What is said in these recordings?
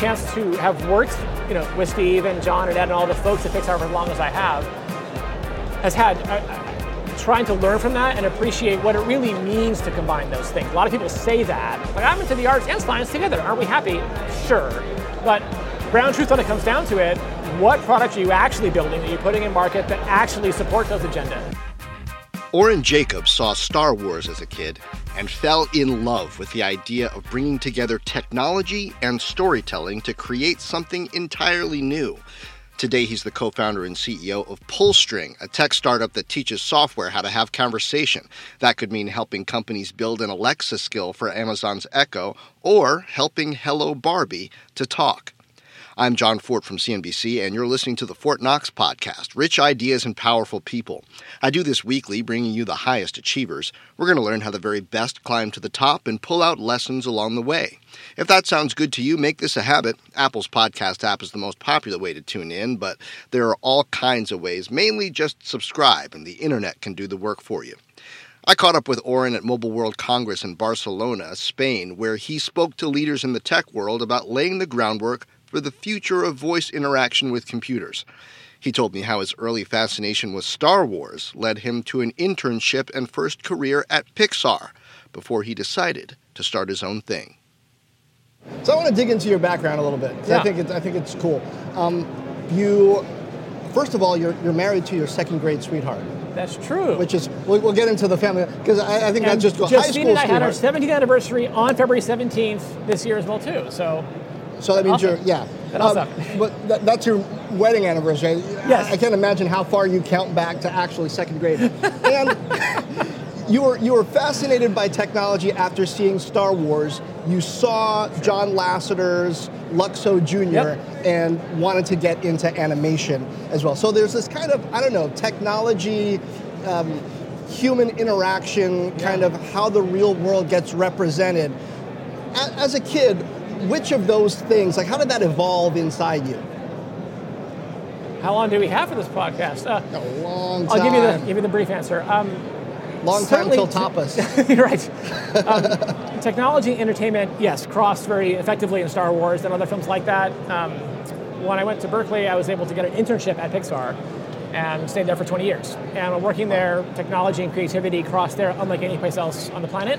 Chance to have worked, you know, with Steve and John and Ed and all the folks at Pixar for as long as I have, has had uh, trying to learn from that and appreciate what it really means to combine those things. A lot of people say that, like I'm into the arts and science together. Aren't we happy? Sure, but ground truth when it comes down to it, what products are you actually building that you're putting in market that actually support those agendas? Oren Jacobs saw Star Wars as a kid and fell in love with the idea of bringing together technology and storytelling to create something entirely new. Today, he's the co founder and CEO of Pullstring, a tech startup that teaches software how to have conversation. That could mean helping companies build an Alexa skill for Amazon's Echo or helping Hello Barbie to talk. I'm Jon Fortt from CNBC, and you're listening to the Fortt Knox podcast Rich Ideas and Powerful People. I do this weekly, bringing you the highest achievers. We're going to learn how the very best climb to the top and pull out lessons along the way. If that sounds good to you, make this a habit. Apple's podcast app is the most popular way to tune in, but there are all kinds of ways. Mainly just subscribe, and the internet can do the work for you. I caught up with Oren at Mobile World Congress in Barcelona, Spain, where he spoke to leaders in the tech world about laying the groundwork for the future of voice interaction with computers. He told me how his early fascination with Star Wars led him to an internship and first career at Pixar before he decided to start his own thing. So I want to dig into your background a little bit. Yeah. I think it's, I think it's cool. Um, you, first of all, you're, you're married to your second grade sweetheart, That's true. which is we'll, we'll get into the family because I, I think and that's just high Justine school and I had our 17th anniversary on February 17th this year as well too. So So that means Awesome. you're yeah. That's Um, awesome. but that, that's your wedding anniversary. Yes. I, I can't imagine how far you count back to actually second grade. and you were you were fascinated by technology after seeing Star Wars. You saw John Lasseter's Luxo Jr. Yep. and wanted to get into animation as well. So there's this kind of I don't know technology. Um, human interaction kind of how the real world gets represented as a kid, which of those things, like how did that evolve inside you? how long do we have for this podcast? Uh, A long time. I'll give you the give you the brief answer. Um, long time t- tapas. You're right. Um, technology, entertainment, yes, crossed very effectively in Star Wars and other films like that. Um, when I went to Berkeley, I was able to get an internship at Pixar and stayed there for 20 years. And while working there, technology and creativity crossed there unlike any place else on the planet.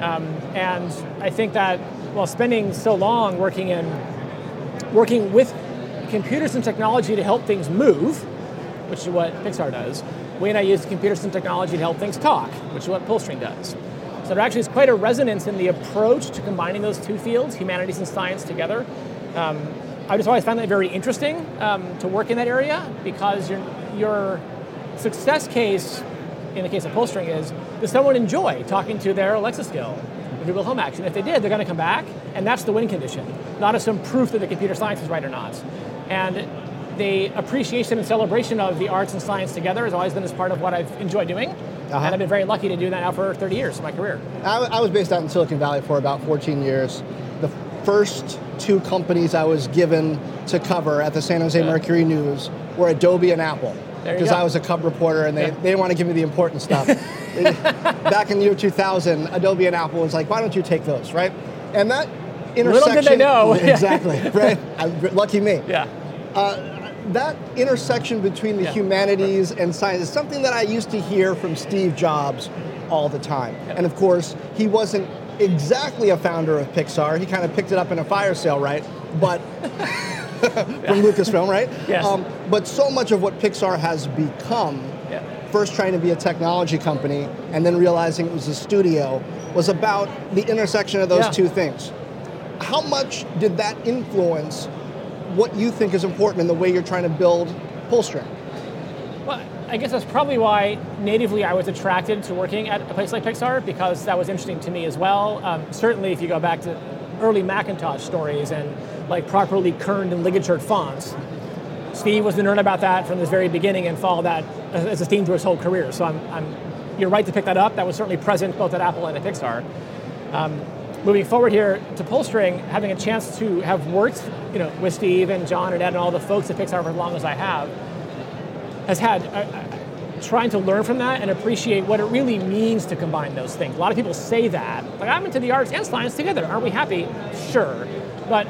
Um, and I think that while spending so long working in working with computers and technology to help things move, which is what Pixar does, we and I use computers and technology to help things talk, which is what Pullstring does. So there actually is quite a resonance in the approach to combining those two fields, humanities and science, together. Um, I just always found that very interesting um, to work in that area because your your success case, in the case of Pullstring, is does someone enjoy talking to their Alexa skill, Google Home Action? If they did, they're going to come back, and that's the win condition, not as some proof that the computer science is right or not. And the appreciation and celebration of the arts and science together has always been as part of what I've enjoyed doing, uh-huh. and I've been very lucky to do that now for 30 years of my career. I, I was based out in Silicon Valley for about 14 years. The first two companies I was given to cover at the San Jose Mercury News were Adobe and Apple. Because. I was a cub reporter and they, Yeah. they want to give me the important stuff. Back in the year 2000, Adobe and Apple was like, why don't you take those, right? And that intersection. Little did they know. Exactly, right? Lucky me. Yeah. Uh, that intersection between the Yeah. humanities and science is something that I used to hear from Steve Jobs all the time. And of course, he wasn't exactly a founder of Pixar. He kind of picked it up in a fire sale, right? But from Lucasfilm, right? Um, but so much of what Pixar has become, Yeah. first trying to be a technology company and then realizing it was a studio, was about the intersection of those Yeah. two things. How much did that influence what you think is important in the way you're trying to build Pullstring? Well, I guess that's probably why natively I was attracted to working at a place like Pixar because that was interesting to me as well. Um, certainly, if you go back to early Macintosh stories and like properly kerned and ligatured fonts, Steve was the nerd about that from the very beginning and followed that as a theme through his whole career. So I'm, I'm, you're right to pick that up. That was certainly present both at Apple and at Pixar. Um, moving forward here to Pullstring, having a chance to have worked, you know, with Steve and John and Ed and all the folks at Pixar for as long as I have, has had trying to learn from that and appreciate what it really means to combine those things. A lot of people say that, like I'm into the arts and science together. Aren't we happy? Sure, but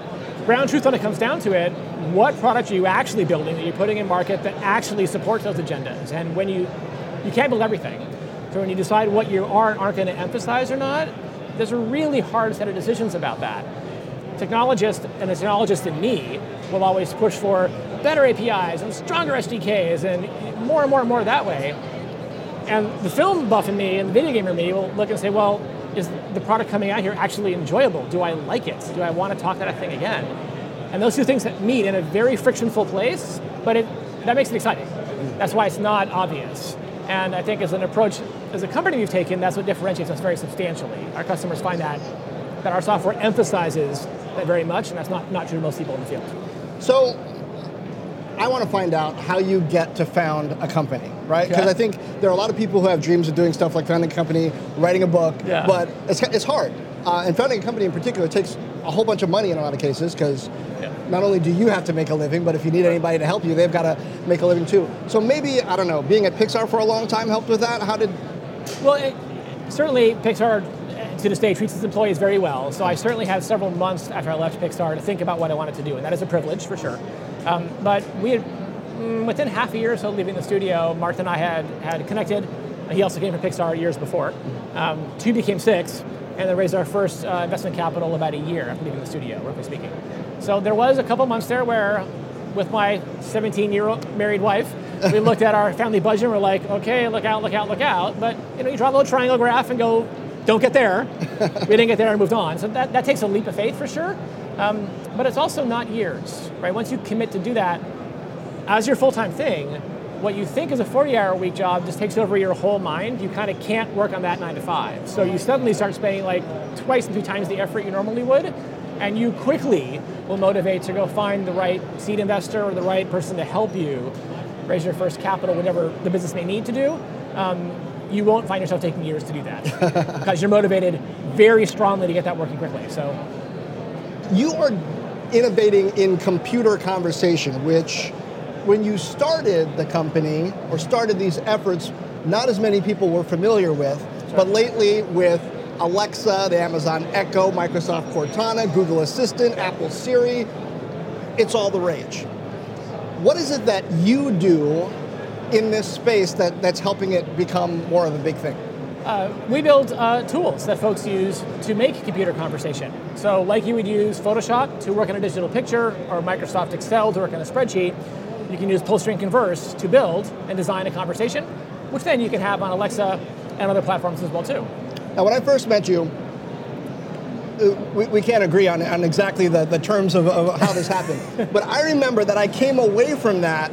ground truth when it comes down to it, what product are you actually building that you're putting in market that actually supports those agendas? And when you you can't build everything. So when you decide what you are and aren't going to emphasize or not, there's a really hard set of decisions about that. Technologists and the technologist in me will always push for better APIs and stronger SDKs and more and more and more that way. And the film buff in me and the video gamer me will look and say, well, is the product coming out here actually enjoyable? Do I like it? Do I want to talk that thing again? And those two things meet in a very frictionful place, but it, that makes it exciting. That's why it's not obvious. And I think as an approach, as a company we've taken, that's what differentiates us very substantially. Our customers find that that our software emphasizes that very much, and that's not, not true to most people in the field. So I want to find out how you get to found a company, right? Because okay. I think there are a lot of people who have dreams of doing stuff like founding a company, writing a book, yeah. but it's, it's hard. Uh, and founding a company in particular takes a whole bunch of money in a lot of cases because yeah. not only do you have to make a living, but if you need anybody to help you, they've got to make a living too. So maybe, I don't know, being at Pixar for a long time helped with that? How did. Well, it, certainly Pixar to this day treats its employees very well. So I certainly had several months after I left Pixar to think about what I wanted to do, and that is a privilege for sure. Um, but we had, mm, within half a year or so leaving the studio, Martin and I had, had connected. He also came from Pixar years before. Um, two became six, and then raised our first uh, investment capital about a year after leaving the studio, roughly speaking. So there was a couple months there where, with my 17 year old married wife, we looked at our family budget and we're like, okay, look out, look out, look out. But you know, you draw a little triangle graph and go, don't get there. we didn't get there and moved on. So that, that takes a leap of faith for sure. Um, but it's also not years, right? Once you commit to do that as your full time thing, what you think is a 40 hour a week job just takes over your whole mind. You kind of can't work on that nine to five. So you suddenly start spending like twice and three times the effort you normally would. And you quickly will motivate to go find the right seed investor or the right person to help you raise your first capital, whatever the business may need to do. Um, you won't find yourself taking years to do that because you're motivated very strongly to get that working quickly. So you are innovating in computer conversation, which when you started the company or started these efforts, not as many people were familiar with. Sure. But lately, with Alexa, the Amazon Echo, Microsoft Cortana, Google Assistant, Apple Siri, it's all the rage. What is it that you do in this space that, that's helping it become more of a big thing? Uh, we build uh, tools that folks use to make computer conversation. So, like you would use Photoshop to work on a digital picture or Microsoft Excel to work on a spreadsheet, you can use Pullstring Converse to build and design a conversation, which then you can have on Alexa and other platforms as well too. Now, when I first met you, uh, we, we can't agree on, on exactly the, the terms of, of how this happened, but I remember that I came away from that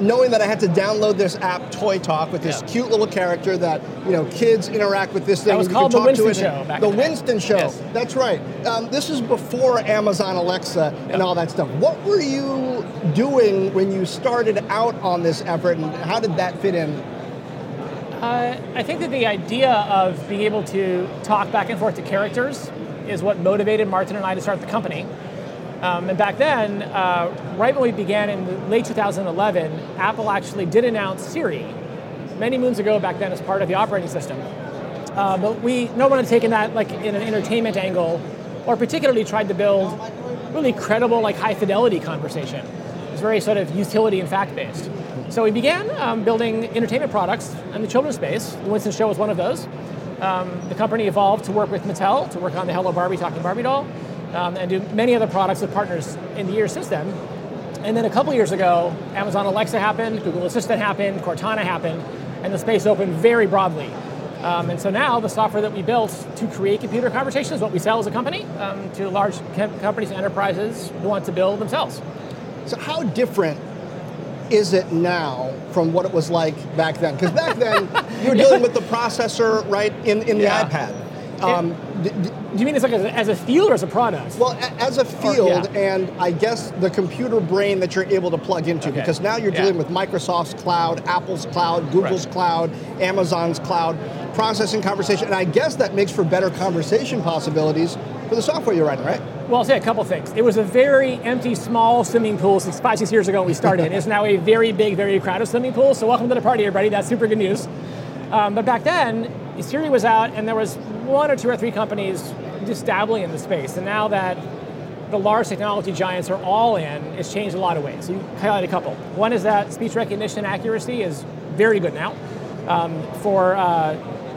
knowing that I had to download this app, Toy Talk, with this yeah. cute little character that you know kids interact with this thing. That was called the Winston Show. the, Winston Show. Yes. That's right. Um, this is before Amazon Alexa and all that stuff. What were you doing when you started out on this effort, and how did that fit in? Uh, I think that the idea of being able to talk back and forth to characters is what motivated Martin and I to start the company. Um, and back then, uh, right when we began in late 2011, Apple actually did announce Siri many moons ago back then as part of the operating system. Uh, but we, no one had taken that like in an entertainment angle or particularly tried to build really credible, like high fidelity conversation. It was very sort of utility and fact based. So we began um, building entertainment products in the children's space. The Winston Show was one of those. Um, the company evolved to work with Mattel to work on the Hello Barbie Talking Barbie doll um, and do many other products with partners in the years since then. And then a couple years ago, Amazon Alexa happened, Google Assistant happened, Cortana happened, and the space opened very broadly. Um, and so now the software that we built to create computer conversations what we sell as a company um, to large companies and enterprises who want to build themselves. So how different is it now from what it was like back then? Because back then you were dealing with the processor right in, in the Yeah. iPad. Um, d- d- Do you mean it's like as a, as a field or as a product? well, a- as a field, yeah. and I guess the computer brain that you're able to plug into, Okay. because now you're Yeah. dealing with Microsoft's cloud, Apple's cloud, Google's Right. cloud, Amazon's cloud, processing conversation, and I guess that makes for better conversation possibilities for the software you're writing, right? Well, I'll say a couple things. It was a very empty, small swimming pool six, five, six years ago when we started. it's now a very big, very crowded swimming pool. So welcome to the party, everybody. That's super good news. Um, but back then, Siri was out, and there was one or two or three companies just dabbling in the space. And now that the large technology giants are all in, it's changed a lot of ways. So you highlight a couple. One is that speech recognition accuracy is very good now. Um, for uh,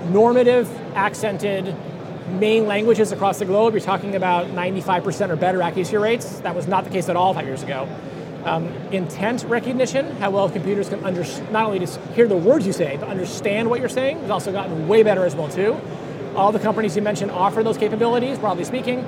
normative, accented, main languages across the globe, you're talking about 95% or better accuracy rates. That was not the case at all five years ago. Um, intent recognition, how well computers can under, not only just hear the words you say, but understand what you're saying, has also gotten way better as well too. All the companies you mentioned offer those capabilities, broadly speaking.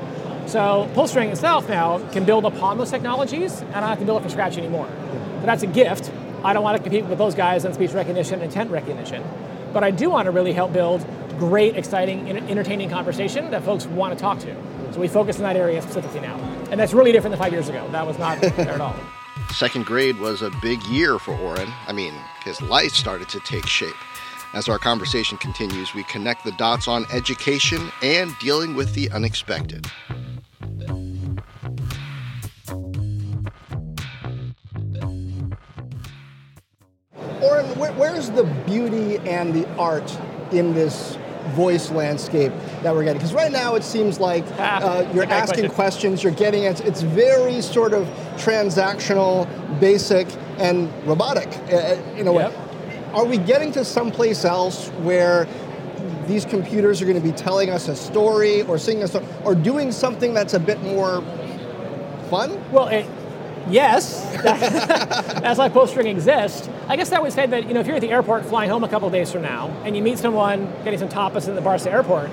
So Pullstring itself now can build upon those technologies, and I don't have to build it from scratch anymore. But that's a gift. I don't want to compete with those guys on speech recognition and intent recognition. But I do want to really help build great, exciting, entertaining conversation that folks want to talk to. So we focus in that area specifically now. And that's really different than five years ago. That was not there at all. Second grade was a big year for Oren. I mean, his life started to take shape. As our conversation continues, we connect the dots on education and dealing with the unexpected. Oren, where, where's the beauty and the art in this voice landscape that we're getting? Because right now it seems like Ah, uh, you're asking question. questions, you're getting it. It's very sort of transactional, basic, and robotic uh, in a way. Yep. Are we getting to someplace else where these computers are going to be telling us a story or singing a or doing something that's a bit more fun? Well, it, yes, that's why Pullstring exists. I guess I would say that you know if you're at the airport flying home a couple days from now, and you meet someone getting some tapas in the Barca airport,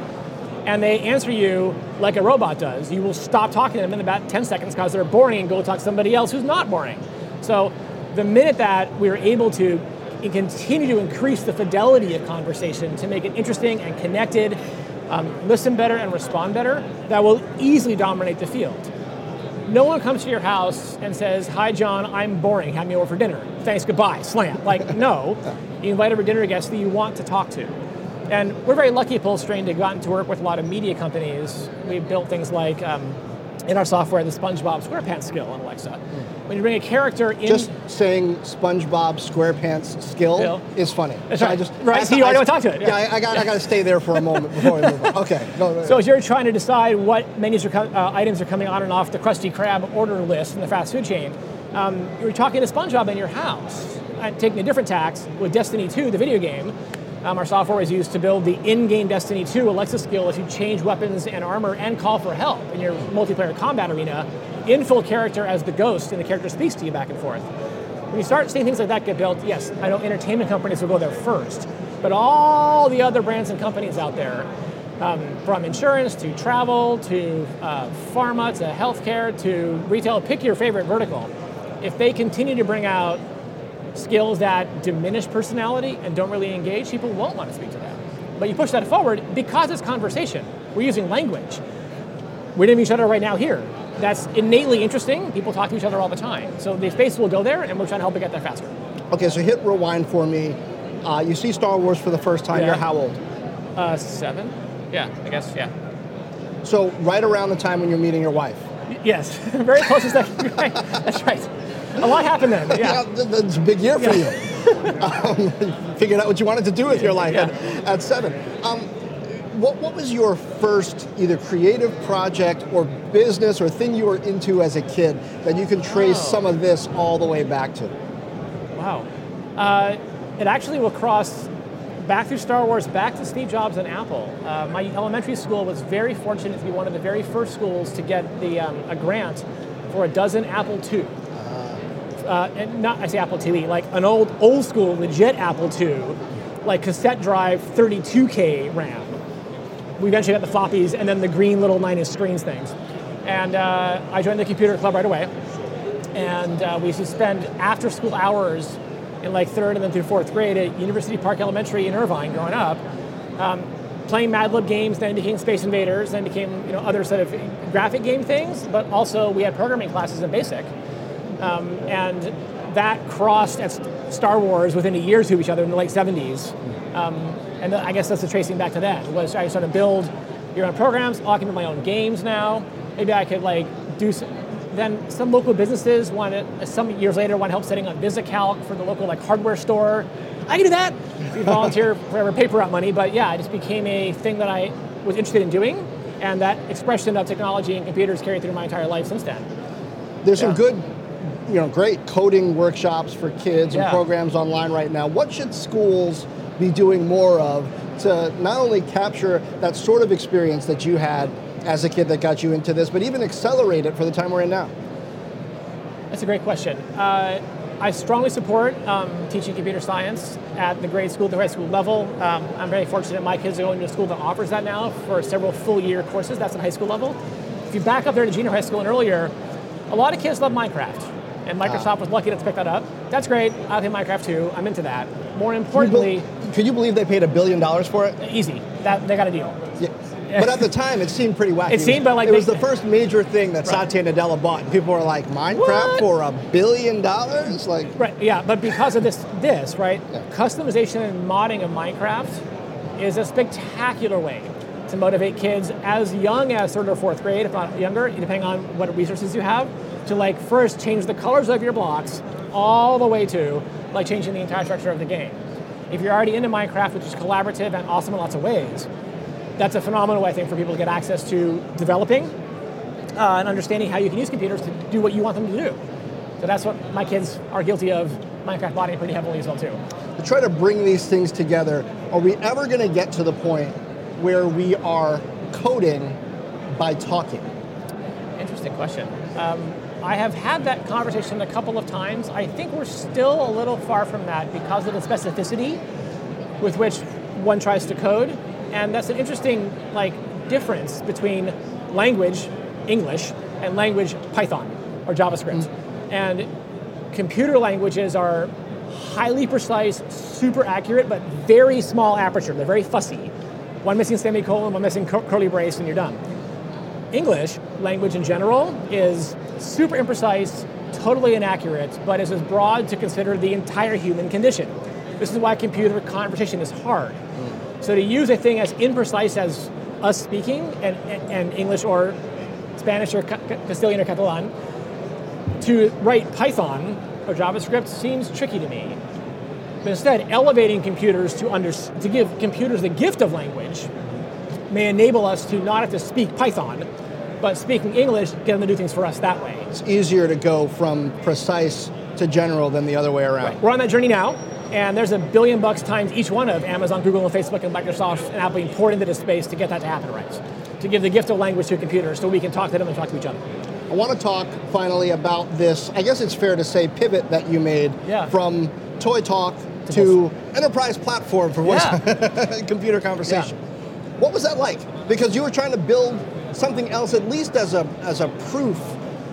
and they answer you like a robot does, you will stop talking to them in about 10 seconds because they're boring and go talk to somebody else who's not boring. So the minute that we're able to continue to increase the fidelity of conversation to make it interesting and connected, um, listen better and respond better, that will easily dominate the field. No one comes to your house and says, Hi, John, I'm boring. Have me over for dinner. Thanks, goodbye, slam. Like, no. You invite over dinner guests that you want to talk to. And we're very lucky at Pullstring to have gotten to work with a lot of media companies. We've built things like, um, in our software, the SpongeBob SquarePants skill on Alexa. When you bring a character in. Just saying SpongeBob SquarePants skill Skill. is funny. That's So I just Right, I- so you already I- wanna talk to it, Yeah, yeah. I, I got I got to stay there for a moment before we move on. Okay. No, no, So as you're trying to decide what menus are co- uh, items are coming on and off the Krusty Krab order list in the fast food chain, um, you're talking to SpongeBob in your house, and taking a different tax with Destiny 2, the video game. Um, our software is used to build the in-game Destiny 2 Alexa skill as you change weapons and armor and call for help in your multiplayer combat arena in full character as the ghost, and the character speaks to you back and forth. When you start seeing things like that get built, yes, I know entertainment companies will go there first, but all the other brands and companies out there, um, from insurance to travel to uh, pharma to healthcare to retail, pick your favorite vertical. If they continue to bring out skills that diminish personality and don't really engage, people won't want to speak to them. But you push that forward because it's conversation. We're using language. We're in each other right now here. That's innately interesting. People talk to each other all the time. So the space will go there, and we're trying to help it get there faster. Okay, so hit rewind for me. Uh, you see Star Wars for the first time. Yeah. You're how old? Uh, seven? Yeah, I guess, yeah. So right around the time when you're meeting your wife. Yes, very close to that. That's right. A lot happened then, yeah. th- that's a big year for you. um, figured out what you wanted to do with your life Yeah. at, at seven. Um, what, what was your first either creative project or business or thing you were into as a kid that you can trace Oh. some of this all the way back to? Wow. Uh, it actually will cross back through Star Wars, back to Steve Jobs and Apple. Uh, my elementary school was very fortunate to be one of the very first schools to get the, um, a grant for a dozen Apple II. Uh, not, I say Apple IIe, like an old, old school, legit Apple II, like cassette drive 32K RAM. We eventually got the floppies and then the green little nine inch screens things. And uh, I joined the computer club right away. and uh, we used to spend after school hours in like third and then through fourth grade at University Park Elementary in Irvine growing up, um, playing Mad Lib games, then became Space Invaders, then became you know other sort of graphic game things, but also we had programming classes in BASIC. Um, and that crossed at Star Wars within a year to each other in the late 70s. Um, and I guess that's the tracing back to that, was I sort of build your own programs, I can do my own games now. Maybe I could like do some, then some local businesses want some years later want help setting up VisiCalc for the local like hardware store. I can do that. We volunteer for paper out money, but yeah, it just became a thing that I was interested in doing, and that expression of technology and computers carried through my entire life since then. There's yeah. some good, you know, great coding workshops for kids and yeah. programs online right now. What should schools be doing more of to not only capture that sort of experience that you had as a kid that got you into this, but even accelerate it for the time we're in now? That's a great question. Uh, I strongly support um, teaching computer science at the grade school, the high school level. Um, I'm very fortunate my kids are going to a school that offers that now for several full year courses. That's at high school level. If you back up there to junior high school and earlier, a lot of kids love Minecraft. And Microsoft was lucky to pick that up. That's great. I play Minecraft too. I'm into that. More importantly, could you believe they paid a billion dollars for it? Easy. That they got a deal. Yeah. But at the time, it seemed pretty wacky. It seemed, but like it was the first major thing that right. Satya Nadella bought, and people were like, "Minecraft what? for a billion dollars?" Like, right? Yeah, but because of this, this right, yeah. customization and modding of Minecraft is a spectacular way to motivate kids as young as third or fourth grade, if not younger, depending on what resources you have, to like first change the colors of your blocks all the way to like changing the entire structure of the game. If you're already into Minecraft, which is collaborative and awesome in lots of ways, that's a phenomenal way, I think, for people to get access to developing uh, and understanding how you can use computers to do what you want them to do. So that's what my kids are guilty of Minecraft modding pretty heavily as well too. To try to bring these things together, are we ever going to get to the point where we are coding by talking? Interesting question. Um, I have had that conversation a couple of times. I think we're still a little far from that because of the specificity with which one tries to code. And that's an interesting like difference between language, English, and language Python or JavaScript. Mm-hmm. And computer languages are highly precise, super accurate, but very small aperture. They're very fussy. One missing semicolon, one missing curly brace, and you're done. English language in general is super imprecise, totally inaccurate, but is as broad to consider the entire human condition. This is why computer conversation is hard. Mm. So to use a thing as imprecise as us speaking and, and, English or Spanish or Castilian or Catalan, to write Python or JavaScript seems tricky to me. But instead, elevating computers to, under, to give computers the gift of language may enable us to not have to speak Python, but speaking English, get them to do things for us that way. It's easier to go from precise to general than the other way around. Right. We're on that journey now, and there's a billion bucks times each one of Amazon, Google, and Facebook, and Microsoft and Apple being poured into this space to get that to happen right. To give the gift of language to computers so we can talk to them and talk to each other. I want to talk finally about this, I guess it's fair to say, pivot that you made yeah. from Toy Talk to, to enterprise platform for voice yeah. computer conversation. Yeah. What was that like? Because you were trying to build something else, at least as a as a proof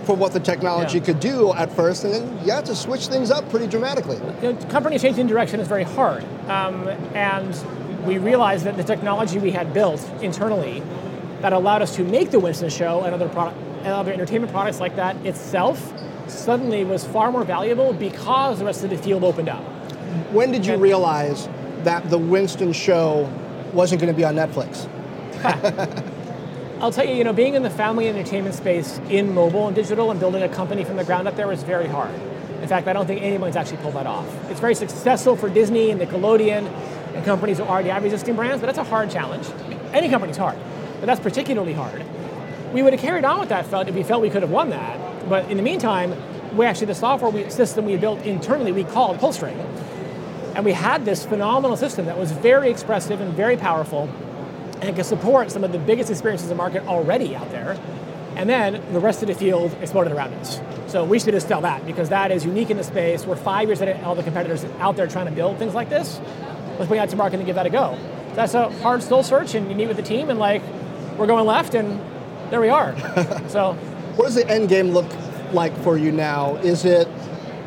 for what the technology yeah. could do at first, and then you have to switch things up pretty dramatically. You know, company changing direction is very hard, um, and we realized that the technology we had built internally that allowed us to make the Winston show and other product and other entertainment products like that itself suddenly was far more valuable because the rest of the field opened up. When did you and, realize that the Winston show wasn't going to be on Netflix? I'll tell you, you know, being in the family entertainment space in mobile and digital and building a company from the ground up there was very hard. In fact, I don't think anyone's actually pulled that off. It's very successful for Disney and Nickelodeon and companies who already have existing brands, but that's a hard challenge. Any company's hard, but that's particularly hard. We would have carried on with that felt if we felt we could have won that, but in the meantime, we actually the software we, system we built internally we called Pullstring, and we had this phenomenal system that was very expressive and very powerful and can support some of the biggest experiences in the market already out there. And then the rest of the field exploded around us. So we should just sell that because that is unique in the space. We're five years ahead of all the competitors out there trying to build things like this. Let's bring out to market and give that a go. That's a hard soul search, and you meet with the team, and like, we're going left, and there we are. so, what does the end game look like for you now? Is it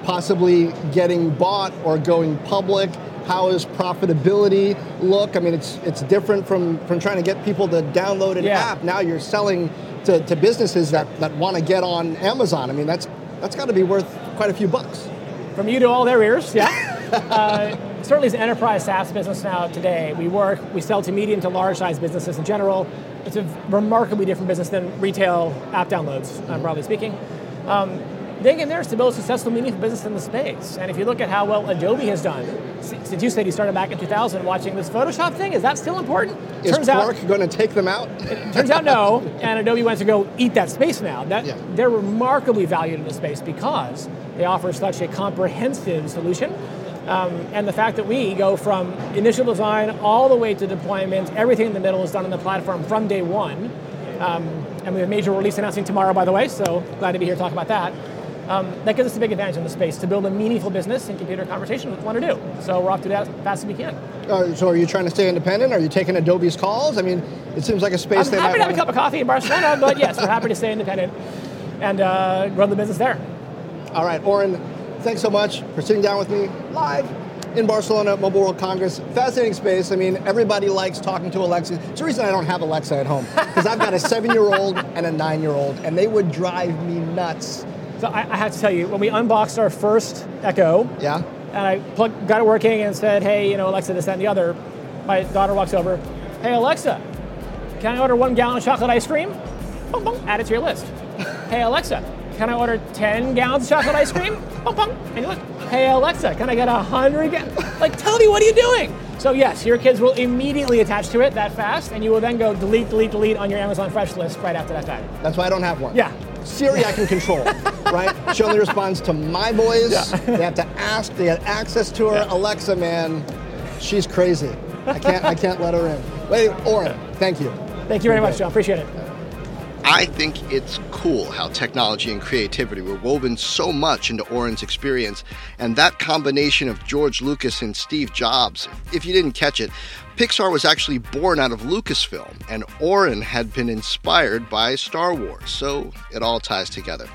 possibly getting bought or going public? How does profitability look? I mean, it's it's different from from trying to get people to download an Yeah. app. Now you're selling to, to businesses that, that want to get on Amazon. I mean, that's that's got to be worth quite a few bucks. From you to all their ears, yeah. uh, certainly, as an enterprise SaaS business now today, we work, we sell to medium to large size businesses in general. It's a remarkably different business than retail app downloads, uh, broadly speaking. Um, the thing in there is to build a successful, meaningful business in the space. And if you look at how well Adobe has done, since you said you started back in 2000 watching this Photoshop thing, is that still important? Is Turns out, Quark going to take them out? Turns out no, and Adobe went to go eat that space now. That, Yeah. They're remarkably valued in the space because they offer such a comprehensive solution. Um, and the fact that we go from initial design all the way to deployment, everything in the middle is done on the platform from day one. Um, and we have a major release announcing tomorrow, by the way, so glad to be here to talk about that. Um, that gives us a big advantage in the space to build a meaningful business in computer conversation we want to do. So we're off to that as fast as we can. Uh, so are you trying to stay independent? Are you taking Adobe's calls? I mean, it seems like a space I'm they happy to have a cup of coffee in Barcelona, but yes, we're happy to stay independent and uh, run the business there. All right, Oren, thanks so much for sitting down with me live in Barcelona at Mobile World Congress. Fascinating space. I mean, everybody likes talking to Alexa. It's the reason I don't have Alexa at home because I've got a seven-year-old and a nine-year-old, and they would drive me nuts. So I, I have to tell you, when we unboxed our first Echo, Yeah. and I plugged, got it working and said, hey, you know, Alexa, this, that, and the other, my daughter walks over, hey, Alexa, can I order one gallon of chocolate ice cream? Boom, boom, add it to your list. hey, Alexa, can I order 10 gallons of chocolate ice cream? Boom, boom, and you look, hey, Alexa, can I get a 100 gallons? Like, tell me, what are you doing? So yes, your kids will immediately attach to it that fast, and you will then go delete, delete, delete on your Amazon Fresh list right after that fact. That's why I don't have one. Yeah. Siri I can control, right? She only responds to my voice. They have to ask. They have access to her. Alexa, man, she's crazy. I can't. I can't let her in. Wait, Oren, thank you. Thank you very much, Jon. Appreciate it. I think it's cool how technology and creativity were woven so much into Oren's experience, and that combination of George Lucas and Steve Jobs. If you didn't catch it, Pixar was actually born out of Lucasfilm, and Oren had been inspired by Star Wars, so it all ties together.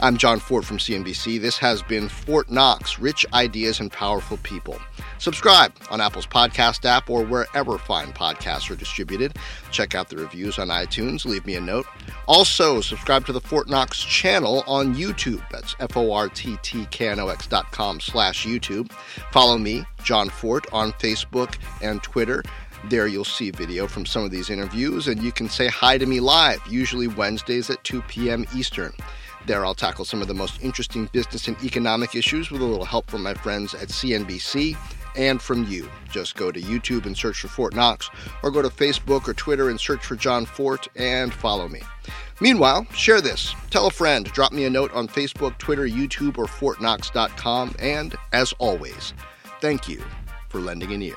I'm Jon Fortt from CNBC. This has been Fortt Knox Rich Ideas and Powerful People. Subscribe on Apple's podcast app or wherever fine podcasts are distributed. Check out the reviews on iTunes. Leave me a note. Also, subscribe to the Fortt Knox channel on YouTube. That's F-O-R-T-T-K-N-O-X dot com slash YouTube. Follow me, Jon Fortt, on Facebook and Twitter. There you'll see video from some of these interviews, and you can say hi to me live, usually Wednesdays at 2 p.m. Eastern. There, I'll tackle some of the most interesting business and economic issues with a little help from my friends at CNBC and from you. Just go to YouTube and search for Fortt Knox, or go to Facebook or Twitter and search for Jon Fortt and follow me. Meanwhile, share this, tell a friend, drop me a note on Facebook, Twitter, YouTube, or ForttKnox.com, and as always, thank you for lending an ear.